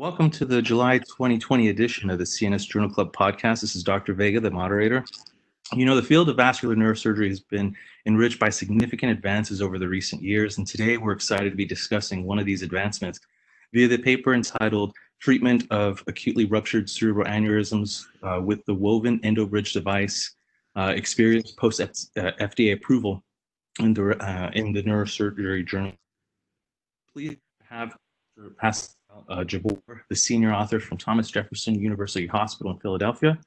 Welcome to the July 2020 edition of the CNS Journal Club podcast. This is Dr. Vega, the moderator. You know, the field of vascular neurosurgery has been enriched by significant advances over the recent years, and today we're excited to be discussing one of these advancements via the paper entitled Treatment of Acutely Ruptured Cerebral Aneurysms uh, with the Woven EndoBridge Device uh, Experience Post FDA Approval in the, uh, in the Neurosurgery Journal. Please have pass uh, the senior author from Thomas Jefferson University Hospital in Philadelphia.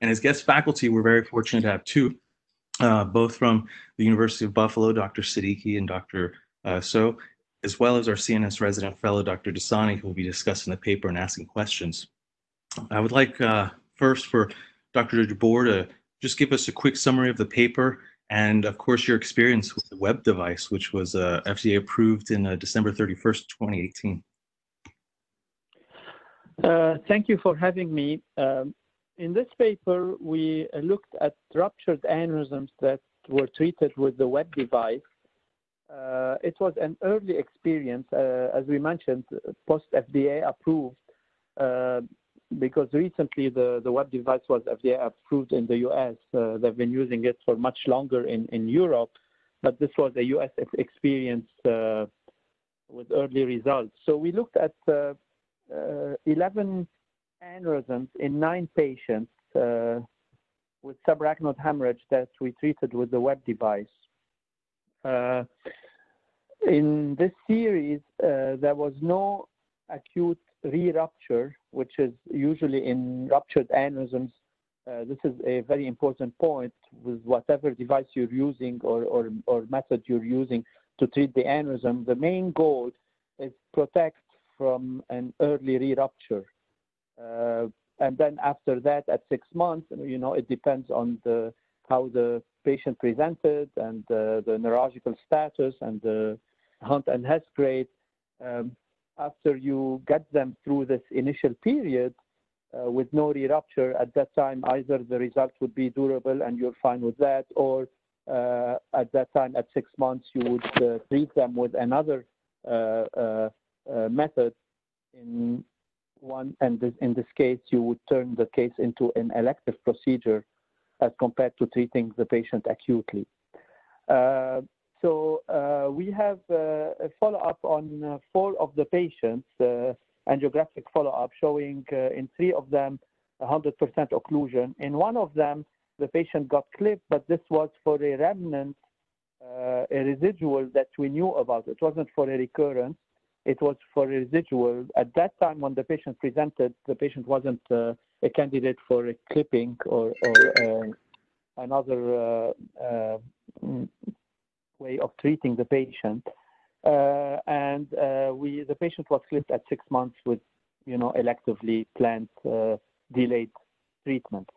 And as guest faculty, we're very fortunate to have two, uh, both from the University of Buffalo, Dr. Siddiqui and Dr. Uh, so, as well as our CNS resident fellow, Dr. Dassani, who will be discussing the paper and asking questions. I would like uh, first for Dr. Jabbour to just give us a quick summary of the paper and of course your experience with the web device, which was uh, FDA approved in uh, December 31st, 2018. Uh, thank you for having me. Um, in this paper, we looked at ruptured aneurysms that were treated with the web device. Uh, it was an early experience, uh, as we mentioned, post FDA approved, uh, because recently the, the web device was FDA approved in the US. Uh, they've been using it for much longer in, in Europe, but this was a US experience uh, with early results. So we looked at 11 aneurysms in nine patients uh, with subarachnoid hemorrhage that we treated with the web device. Uh, in this series, there was no acute re-rupture, which is usually in ruptured aneurysms. Uh, this is a very important point with whatever device you're using or, or, or method you're using to treat the aneurysm. The main goal is protect from an early re-rupture. Uh, and then after that, at six months, you know, it depends on how the patient presented and uh, the neurological status and the Hunt and Hess grade. Um, after you get them through this initial period uh, with no re-rupture, at that time, either the result would be durable and you're fine with that, or at that time, at six months, you would treat them with another method in one, and this, in this case, you would turn the case into an elective procedure as compared to treating the patient acutely. Uh, so uh, we have uh, a follow-up on uh, four of the patients, uh, angiographic follow-up showing in three of them 100% occlusion. In one of them, the patient got clipped, but this was for a remnant, a residual that we knew about. It wasn't for a recurrence it was for residual. At that time, when the patient presented, the patient wasn't uh, a candidate for a clipping or, or uh, another uh, uh way of treating the patient. Uh, and uh, we, the patient was clipped at six months with, you know, electively planned delayed treatment.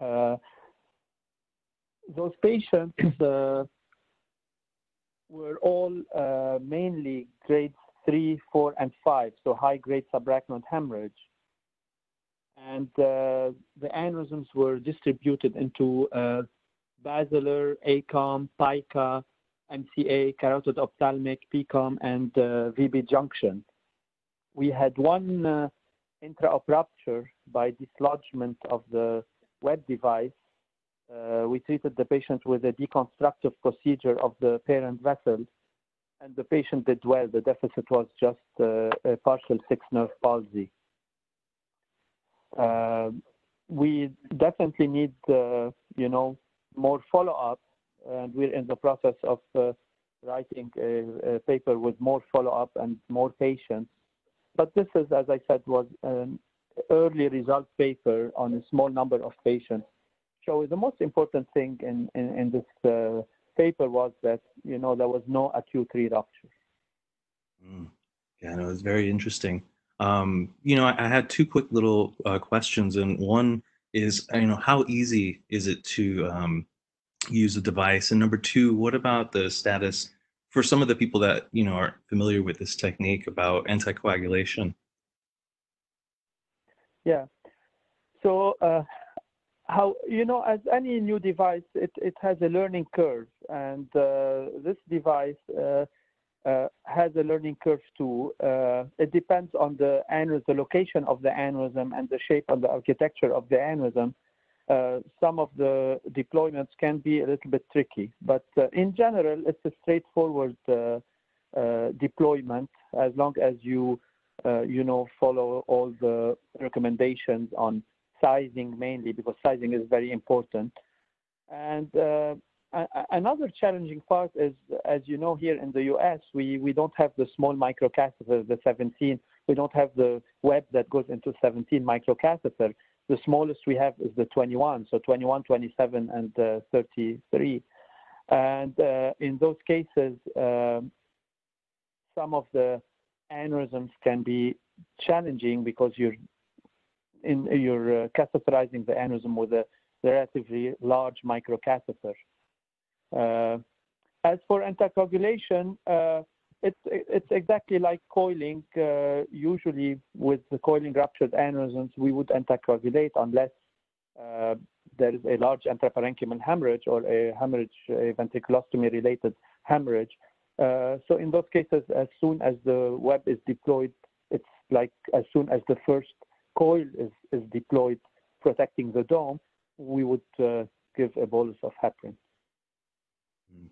those patients were all uh, mainly grades three, four, and five, so high grade subarachnoid hemorrhage. And uh, the aneurysms were distributed into uh, basilar, ACOM, PICA, MCA, carotid ophthalmic, PCOM, and uh, VB junction. We had one uh, intraop rupture by dislodgement of the web device uh, we treated the patient with a deconstructive procedure of the parent vessel, and the patient did well. The deficit was just uh, a partial sixth nerve palsy. Uh, we definitely need, uh, you know, more follow-up, and we're in the process of uh, writing a, a, paper with more follow-up and more patients. But this is, as I said, was an early result paper on a small number of patients so the most important thing in, in, in this uh, paper was that, you know, there was no acute re-rupture. Mm. Yeah, no, it's very interesting. Um, you know, I, I, had two quick little uh, questions, and one is, you know, how easy is it to um, use a device? And number two, what about the status for some of the people that, you know, are familiar with this technique about anticoagulation? Yeah. So, uh, how you know as any new device it, it has a learning curve and uh, this device uh, uh, has a learning curve too. Uh, it depends on the aneurysm, the location of the aneurysm and the shape and the architecture of the aneurysm. Uh, some of the deployments can be a little bit tricky, but uh, in general, it's a straightforward deployment as long as you, you know, follow all the recommendations on sizing mainly because sizing is very important. And another challenging part is, as you know, here in the US, we, we don't have the small microcatheter, the 17. We don't have the web that goes into 17 microcatheter. The smallest we have is the 21, so 21, 27, and uh, 33. And uh, in those cases, um, some of the aneurysms can be challenging because you're in, you're uh, catheterizing the aneurysm with a relatively large microcatheter. Uh, as for anticoagulation, uh, it's, it's exactly like coiling. Uh, usually, with the coiling ruptured aneurysms, we would anticoagulate unless uh, there is a large intraparenchymal hemorrhage or a hemorrhage, a ventriculostomy related hemorrhage. Uh, so, in those cases, as soon as the web is deployed, it's like as soon as the first coil is, is deployed protecting the dome, we would uh, give a bolus of heparin.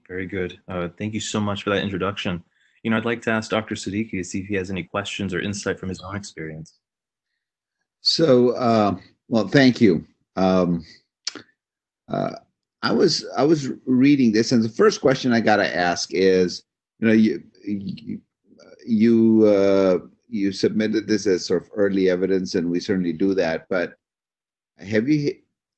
Very good. Uh, thank you so much for that introduction. You know, I'd like to ask Dr. Siddiqui to see if he has any questions or insight from his own experience. So, uh, well, thank you. Um, uh, I was I was reading this, and the first question I got to ask is, you know, you you you, uh, you submitted this as sort of early evidence, and we certainly do that. But have you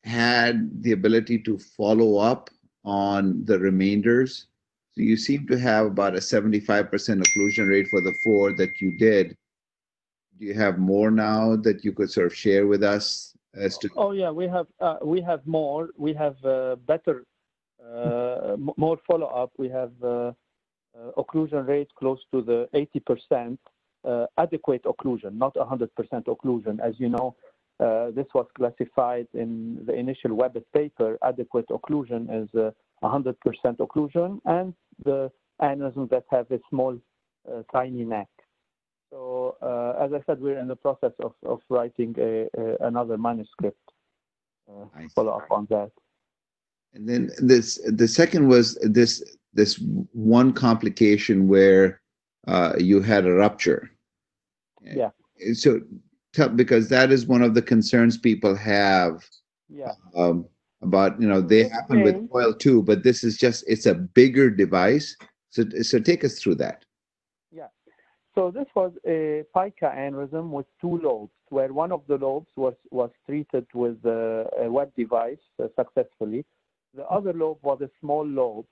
had the ability to follow up on the remainders. So you seem to have about a 75% occlusion rate for the four that you did. Do you have more now that you could sort of share with us as to? Oh yeah, we have uh, we have more. We have uh, better, uh, more follow up. We have uh, uh, occlusion rate close to the 80%. Uh, adequate occlusion, not 100% occlusion. As you know, uh, this was classified in the initial Webber paper. Adequate occlusion is uh, 100% occlusion, and the aneurysms that have a small, uh, tiny neck. So, uh, as I said, we're in the process of, of writing another manuscript. Uh, follow up on that. And then this, the second was this this one complication where you had a rupture. Yeah. So because that is one of the concerns people have. Yeah. Um, about you know they happen with oil too, but this is just it's a bigger device. So so take us through that. Yeah. So this was a pica aneurysm with two lobes, where one of the lobes was was treated with a, a web device uh, successfully. The other lobe was a small lobe,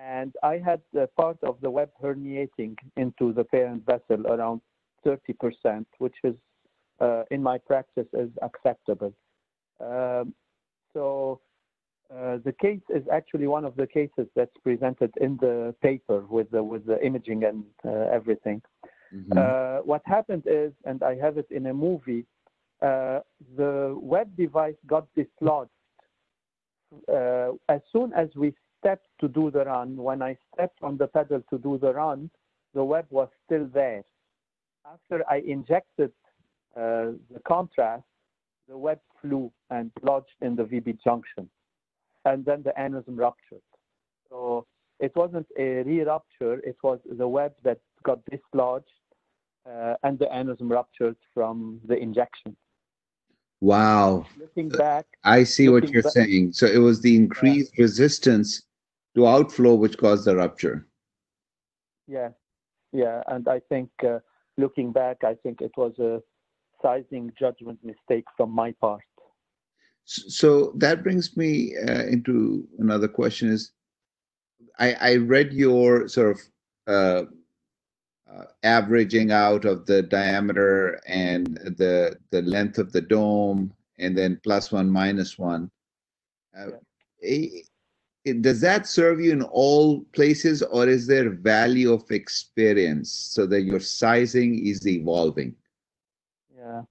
and I had part of the web herniating into the parent vessel around 30%, which is uh, in my practice is acceptable. Um, so uh, the case is actually one of the cases that's presented in the paper with the with the imaging and uh, everything. Mm-hmm. Uh, what happened is, and I have it in a movie, uh, the web device got dislodged uh, as soon as we stepped to do the run. When I stepped on the pedal to do the run, the web was still there. After I injected uh, the contrast, the web flew and lodged in the VB junction, and then the aneurysm ruptured. So it wasn't a re-rupture; it was the web that got dislodged, uh, and the aneurysm ruptured from the injection. Wow. Looking back, I see what you're back, saying. So it was the increased yeah. resistance to outflow which caused the rupture. Yeah, yeah, and I think uh, looking back, I think it was a sizing judgment mistake from my part. So that brings me uh, into another question: Is I, I read your sort of uh, uh, averaging out of the diameter and the the length of the dome, and then plus one minus one. Uh, yeah. Does that serve you in all places, or is there value of experience so that your sizing is evolving? Yeah,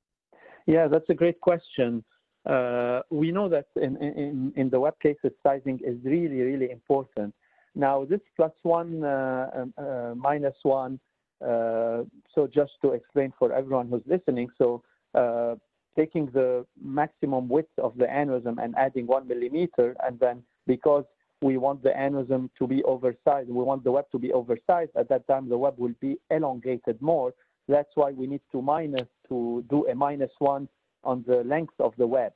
yeah, that's a great question. Uh, we know that in, in, in the web cases, sizing is really, really important. Now, this plus one, uh, um, uh, minus one, uh, so just to explain for everyone who's listening, so uh, taking the maximum width of the aneurysm and adding one millimeter, and then because we want the aneurysm to be oversized, we want the web to be oversized, at that time the web will be elongated more. That's why we need to minus, to do a minus one on the length of the web.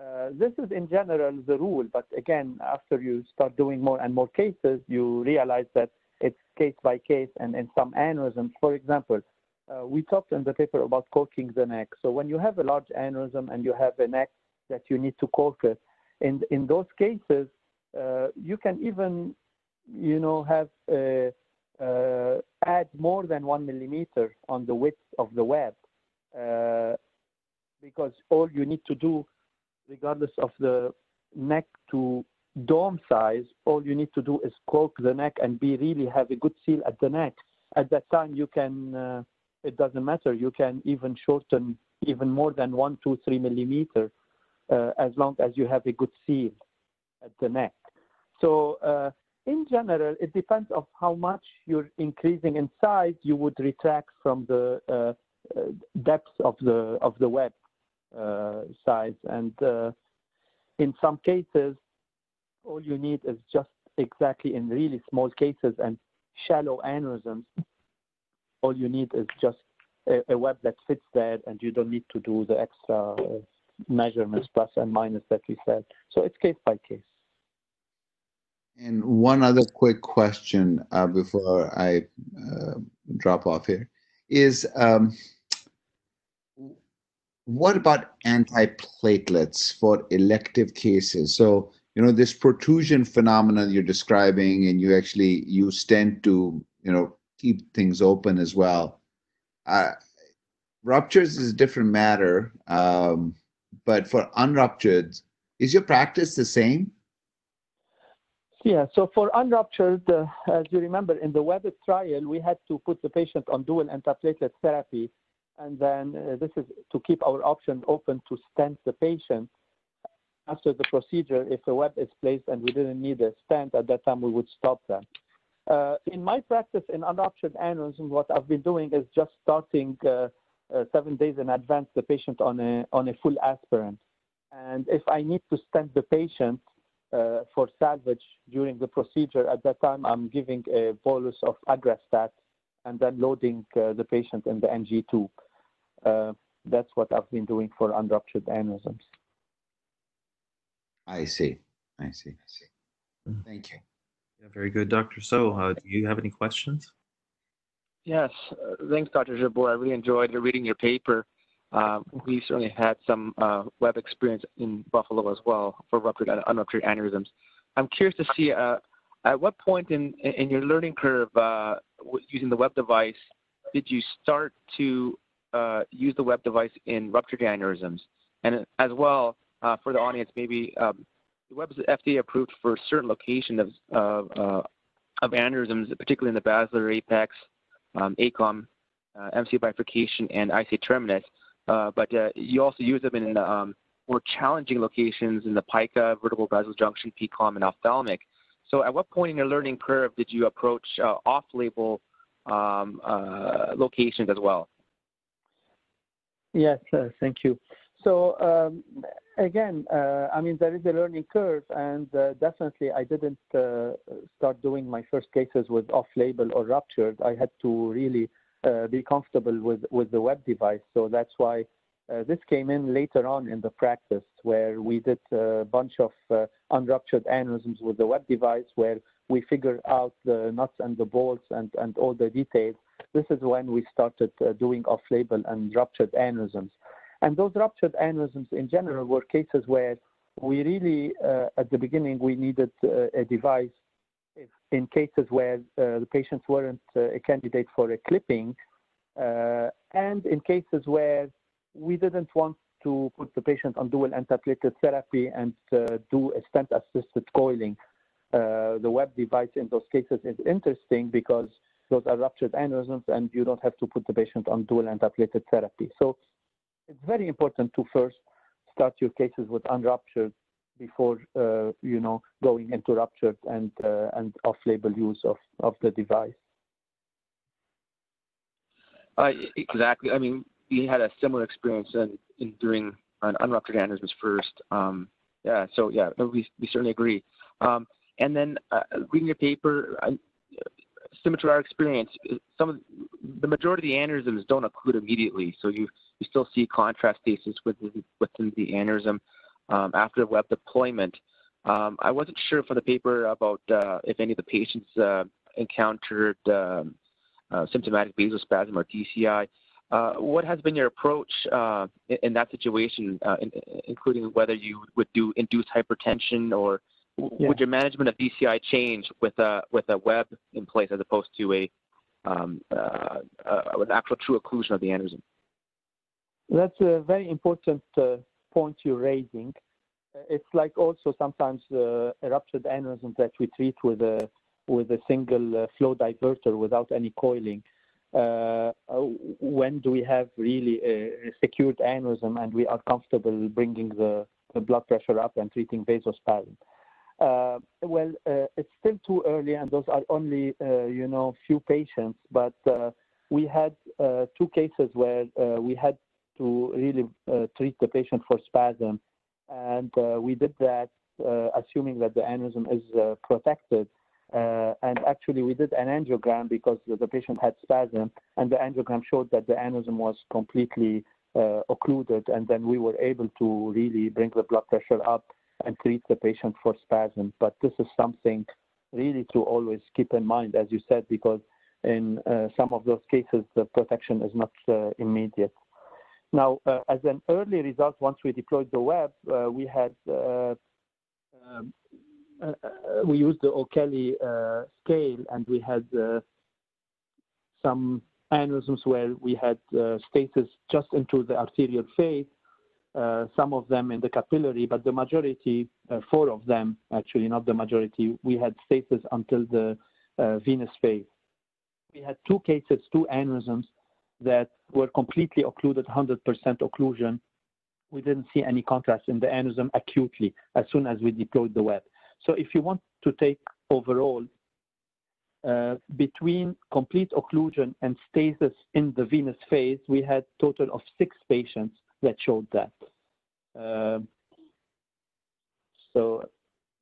Uh, this is in general the rule, but again, after you start doing more and more cases, you realize that it's case by case and in some aneurysms. For example, uh, we talked in the paper about corking the neck. So when you have a large aneurysm and you have a neck that you need to cork it, in, in those cases, you can even, you know, have uh, uh, add more than one millimeter on the width of the web uh, because all you need to do regardless of the neck to dome size, all you need to do is cork the neck and be really have a good seal at the neck. At that time, you can, uh, it doesn't matter, you can even shorten even more than one, two, three millimeter uh, as long as you have a good seal at the neck. So uh, in general, it depends of how much you're increasing in size, you would retract from the uh, uh, depth of the of the web. Size. And in some cases, all you need is just exactly in really small cases and shallow aneurysms, all you need is just a, a, web that fits there and you don't need to do the extra measurements plus and minus that we said. So it's case by case. And one other quick question uh, before I uh, drop off here is um, what about antiplatelets for elective cases? So, you know, this protrusion phenomenon you're describing, and you actually use stent to, you know, keep things open as well. Uh, ruptures is a different matter, um, but for unruptured, is your practice the same? Yeah, so for unruptured, uh, as you remember, in the WEB-IT trial, we had to put the patient on dual antiplatelet therapy and then uh, this is to keep our option open to stent the patient after the procedure. If a web is placed and we didn't need a stent at that time, we would stop that. Uh, in my practice in unruptured aneurysm, what I've been doing is just starting uh, uh, seven days in advance the patient on a on a full aspirin, and if I need to stent the patient uh, for salvage during the procedure, at that time I'm giving a bolus of Aggrastat and then loading uh, the patient in the NG tube. Uh, that's what I've been doing for unruptured aneurysms. I see. I see. I see. Mm-hmm. Thank you. Yeah, very good, Dr. So. Uh, do you have any questions? Yes. Uh, thanks, Dr. Jabbour. I really enjoyed reading your paper. Um, we certainly had some uh, web experience in Buffalo as well for ruptured and unruptured aneurysms. I'm curious to see uh, at what point in, in your learning curve uh, using the web device did you start to uh, use the web device in ruptured aneurysms? And as well, uh, for the audience, maybe um, the web is FDA approved for certain locations of, uh, of aneurysms, particularly in the basilar apex, um, ACOM, uh, MC bifurcation, and IC terminus. Uh, but uh, you also use them in um, more challenging locations in the pica, vertebrobasilar junction, PCOM, and ophthalmic. So, at what point in your learning curve did you approach off-label um, locations as well? Yes, uh, thank you. So um, again, uh, I mean, there is a learning curve, and uh, definitely I didn't uh, start doing my first cases with off-label or ruptured. I had to really uh, be comfortable with, with the web device. So that's why uh, this came in later on in the practice, where we did a bunch of unruptured aneurysms with the web device, where we figured out the nuts and the bolts and, and all the details this is when we started uh, doing off-label and ruptured aneurysms. And those ruptured aneurysms in general were cases where we really, uh, at the beginning, we needed uh, a device in cases where uh, the patients weren't uh, a candidate for a clipping, uh, and in cases where we didn't want to put the patient on dual antiplatelet therapy and do a stent-assisted coiling. the web device in those cases is interesting because those are ruptured aneurysms, and you don't have to put the patient on dual antiplatelet therapy. So it's very important to first start your cases with unruptured before uh, you know going into ruptured and uh, and off-label use of, of the device. Uh, exactly. I mean, we had a similar experience in, in doing an unruptured aneurysms first. Um, yeah, so yeah, we, we certainly agree. Um, and then uh, reading your paper, uh, similar to our experience, some of the majority of the aneurysms don't occlude immediately, so you, you still see contrast stasis within, within the aneurysm um, after web deployment. Um, I wasn't sure from the paper about uh, if any of the patients uh, encountered um, uh, symptomatic vasospasm or DCI. Uh, what has been your approach uh, in, in, that situation, uh, in, including whether you would do induced hypertension or yeah. would your management of DCI change with a with a web in place as opposed to a um, an actual true occlusion of the aneurysm? That's a very important point you're raising. It's like also sometimes uh, ruptured aneurysms that we treat with a with a single uh, flow diverter without any coiling. Uh, when do we have really a secured aneurysm and we are comfortable bringing the, the blood pressure up and treating vasospasm? Uh, well, uh, it's still too early, and those are only, uh, you know, few patients. But we had two cases where we had to really uh, treat the patient for spasm. And uh, we did that uh, assuming that the aneurysm is protected. and actually, we did an angiogram because the patient had spasm, and the angiogram showed that the aneurysm was completely occluded. And then we were able to really bring the blood pressure up and treat the patient for spasm. But this is something really to always keep in mind, as you said, because in uh, some of those cases, the protection is not uh, immediate. Now, uh, as an early result, once we deployed the web, uh, we had uh, um, we used the O'Kelly scale, and we had some aneurysms where we had stasis just into the arterial phase, some of them in the capillary, but the majority, four of them actually, not the majority, we had stasis until the venous phase. We had two cases, two aneurysms that were completely occluded, 100% occlusion. We didn't see any contrast in the aneurysm acutely as soon as we deployed the web. So if you want to take overall uh, between complete occlusion and stasis in the venous phase, we had total of six patients that showed that. Uh, so,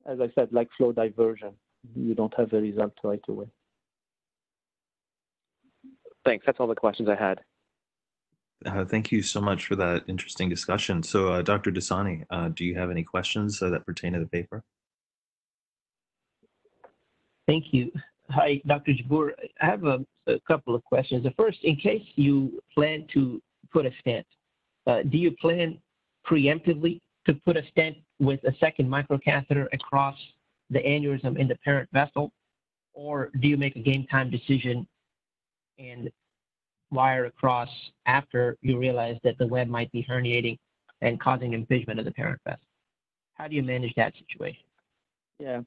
as I said, like flow diversion, you don't have a result right away. Thanks. That's all the questions I had. Uh, thank you so much for that interesting discussion. So, uh, Dr. Dassani, uh, do you have any questions uh, that pertain to the paper? Thank you. Hi, Dr. Jabbour. I have a, a, couple of questions. The first, in case you plan to put a stent, uh, do you plan preemptively to put a stent with a second microcatheter across the aneurysm in the parent vessel, or do you make a game time decision and wire across after you realize that the web might be herniating and causing impingement of the parent vessel. How do you manage that situation? Yeah,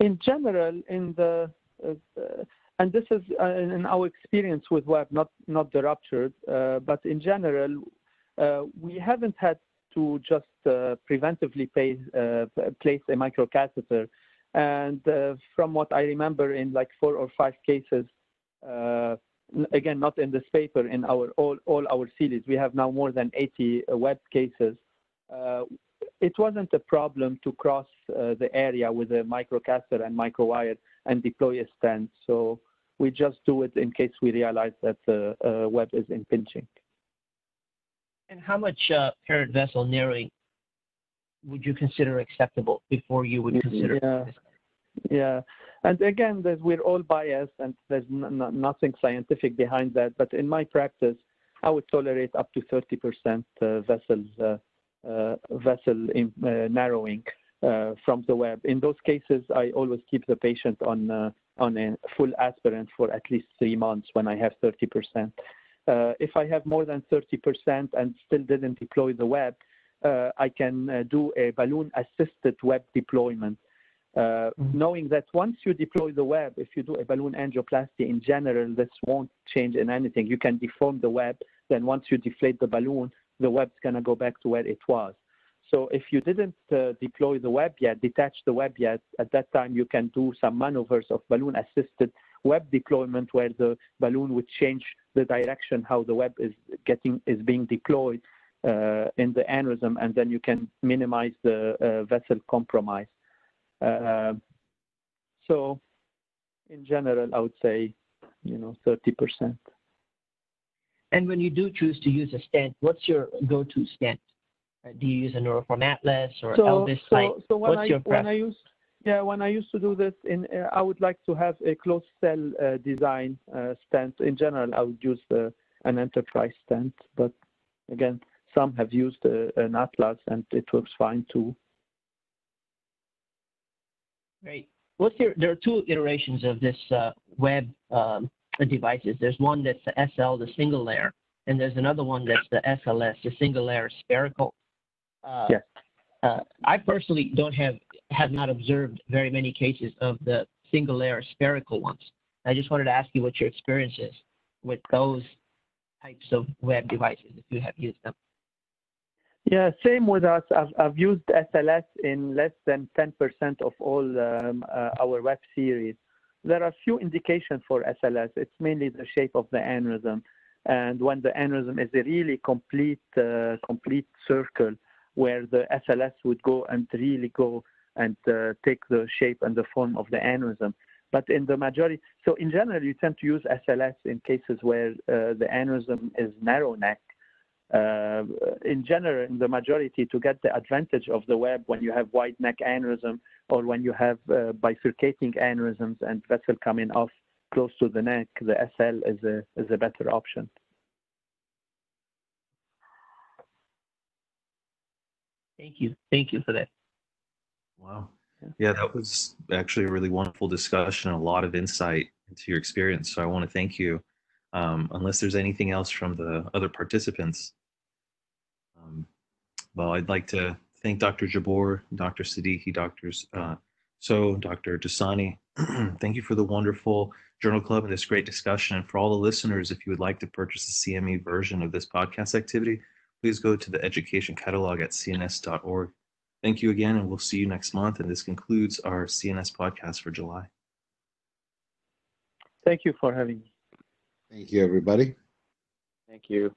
in general, in the uh, and this is uh, in our experience with web, not not the ruptured, uh, but in general, uh, we haven't had to just uh, preventively uh, place a microcatheter. And from what I remember, in like four or five cases, again, not in this paper, in our all, all our series, we have now more than 80 uh, web cases. Uh, it wasn't a problem to cross uh, the area with a microcatheter and microwire and deploy a stent. So we just do it in case we realize that the uh, web is impinging. And how much uh, parent vessel narrowing would you consider acceptable before you would consider yeah. Yeah, and again, we're all biased, and there's nothing scientific behind that. But in my practice, I would tolerate up to 30% uh, vessels uh, uh, vessel in, uh, narrowing uh, from the web. In those cases, I always keep the patient on uh, on a full aspirin for at least three months when I have 30%. if I have more than 30% and still didn't deploy the web, I can do a balloon-assisted web deployment. Knowing that once you deploy the web, if you do a balloon angioplasty in general, this won't change in anything. You can deform the web. Then once you deflate the balloon, the web's going to go back to where it was. So if you didn't uh, deploy the web yet, detach the web yet, at that time you can do some maneuvers of balloon-assisted web deployment where the balloon would change the direction how the web is getting is being deployed uh, in the aneurysm, and then you can minimize the uh, vessel compromise. Uh, so, in general, I would say, you know, 30%. And when you do choose to use a stent, what's your go-to stent? Uh, do you use a Neuroform Atlas or so, LVIS so, so when What's I your when I use yeah when I used to do this in uh, I would like to have a closed cell uh, design uh, stent. In general, I would use uh, an enterprise stent, but again, some have used uh, an Atlas and it works fine too. Great. What's your? There are two iterations of this uh, web um, devices. There's one that's the SL, the single layer, and there's another one that's the SLS, the single layer spherical. Uh, Yes. uh, I personally don't have have not observed very many cases of the single layer spherical ones. I just wanted to ask you what your experience is with those types of web devices, if you have used them. Yeah, same with us. I've, I've used SLS in less than 10% of all um, uh, our web series. There are a few indications for SLS. It's mainly the shape of the aneurysm. And when the aneurysm is a really complete, uh, complete circle where the SLS would go and really go and uh, take the shape and the form of the aneurysm. But in the majority, so in general, you tend to use SLS in cases where uh, the aneurysm is narrow neck in general, in the majority, to get the advantage of the web when you have wide neck aneurysm or when you have uh, bifurcating aneurysms and vessel coming off close to the neck, the SL is a is a better option. Thank you. Thank you for that. Wow. Yeah. Yeah, that was actually a really wonderful discussion a lot of insight into your experience. So I want to thank you. Um, unless there's anything else from the other participants. Um, well, I'd like to thank Dr. Jabbour, Dr. Siddiqui, Dr. Uh, so, Dr. Dasani. thank you for the wonderful Journal Club and this great discussion. And for all the listeners, if you would like to purchase the CME version of this podcast activity, please go to the education catalog at cns.org. Thank you again, and we'll see you next month. And this concludes our CNS podcast for July. Thank you for having me. Thank you, everybody. Thank you.